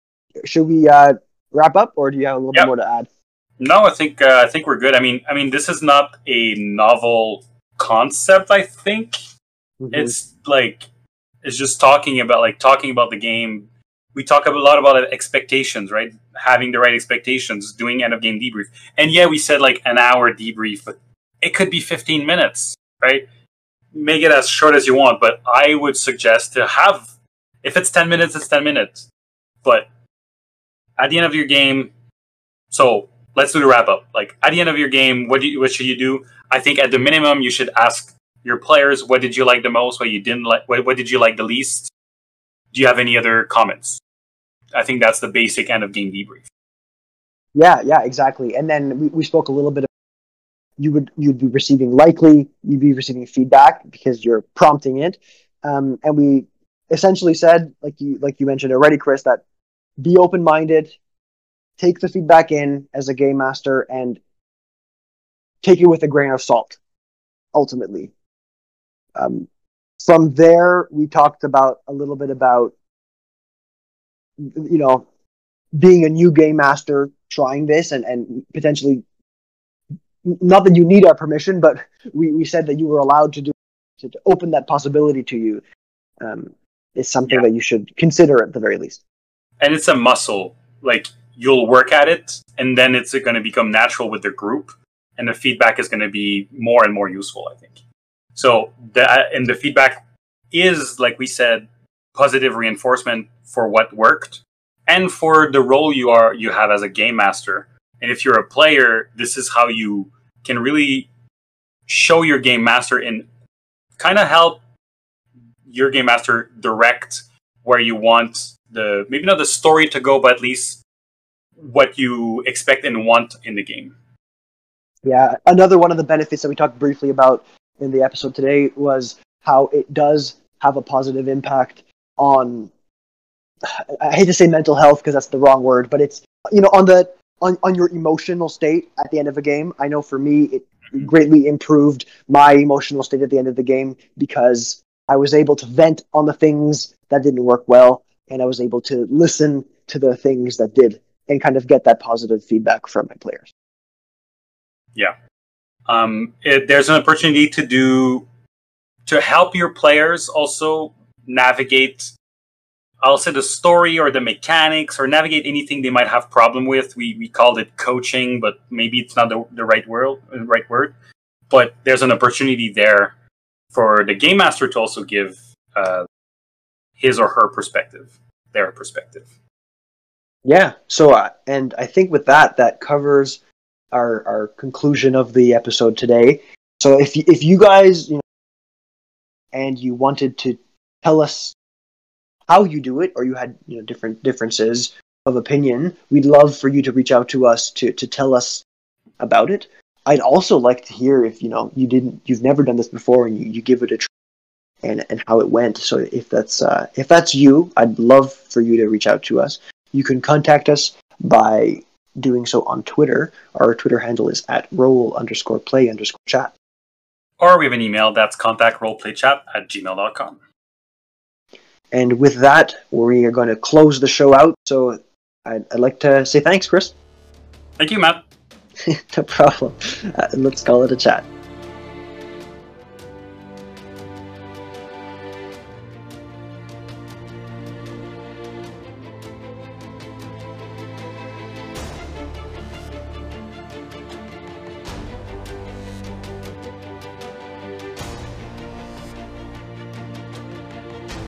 should we uh, wrap up, or do you have a little Yep. bit more to add? No, I think uh, I think we're good. I mean, I mean, this is not a novel concept. I think Mhm. it's like it's just talking about like talking about the game. We talk a lot about expectations, right? Having the right expectations, doing end of game debrief, and yeah, we said like an hour debrief, but it could be fifteen minutes, right? Make it as short as you want, but I would suggest to have if it's ten minutes, it's ten minutes. But at the end of your game, so let's do the wrap up. Like at the end of your game, what do you, what should you do? I think at the minimum you should ask your players what did you like the most, what you didn't like, what, what did you like the least. Do you have any other comments? I think that's the basic end of game debrief. Yeah, yeah, exactly. And then we, we spoke a little bit. You would you'd be receiving likely you'd be receiving feedback because you're prompting it, um, and we essentially said like you like you mentioned already, Chris, that be open minded, take the feedback in as a game master, and take it with a grain of salt. Ultimately, um, from there we talked about a little bit about you know being a new game master trying this and, and potentially not that you need our permission but we, we said that you were allowed to do to, to open that possibility to you um, is something Yeah. that you should consider at the very least And it's a muscle. Like you'll work at it, and then it's going to become natural with the group, and the feedback is going to be more and more useful. I think. So the and the feedback is like we said, positive reinforcement for what worked, and for the role you are you have as a game master. And if you're a player, this is how you can really show your game master and kind of help your game master direct where you want the maybe not the story to go, but at least what you expect and want in the game. yeah another one of the benefits that we talked briefly about in the episode today was how it does have a positive impact on i hate to say mental health because that's the wrong word but it's you know on the on, on your emotional state at the end of a game i know for me it greatly improved my emotional state at the end of the game because i was able to vent on the things that didn't work well and i was able to listen to the things that did and kind of get that positive feedback from my players Yeah. Um, it, there's an opportunity to do to help your players also navigate I'll say the story or the mechanics or navigate anything they might have problem with. We we called it coaching, but maybe it's not the, the right word right word. But there's an opportunity there for the game master to also give uh, his or her perspective, their perspective. Yeah. So, uh, and I think with that, that covers our our conclusion of the episode today. So, if if you guys, you know, and you wanted to tell us how you do it, or you had you know different differences of opinion, we'd love for you to reach out to us to to tell us about it. I'd also like to hear if you know you didn't, you've never done this before, and you, you give it a try, and and how it went. So if that's uh, if that's you, I'd love for you to reach out to us. You can contact us by doing so on Twitter. Our Twitter handle is at role underscore play underscore chat. Or we have an email that's contactroleplaychat at gmail.com. And with that, we are going to close the show out. So I'd, I'd like to say thanks, Chris. Thank you, Matt. no problem. Uh, let's call it a chat.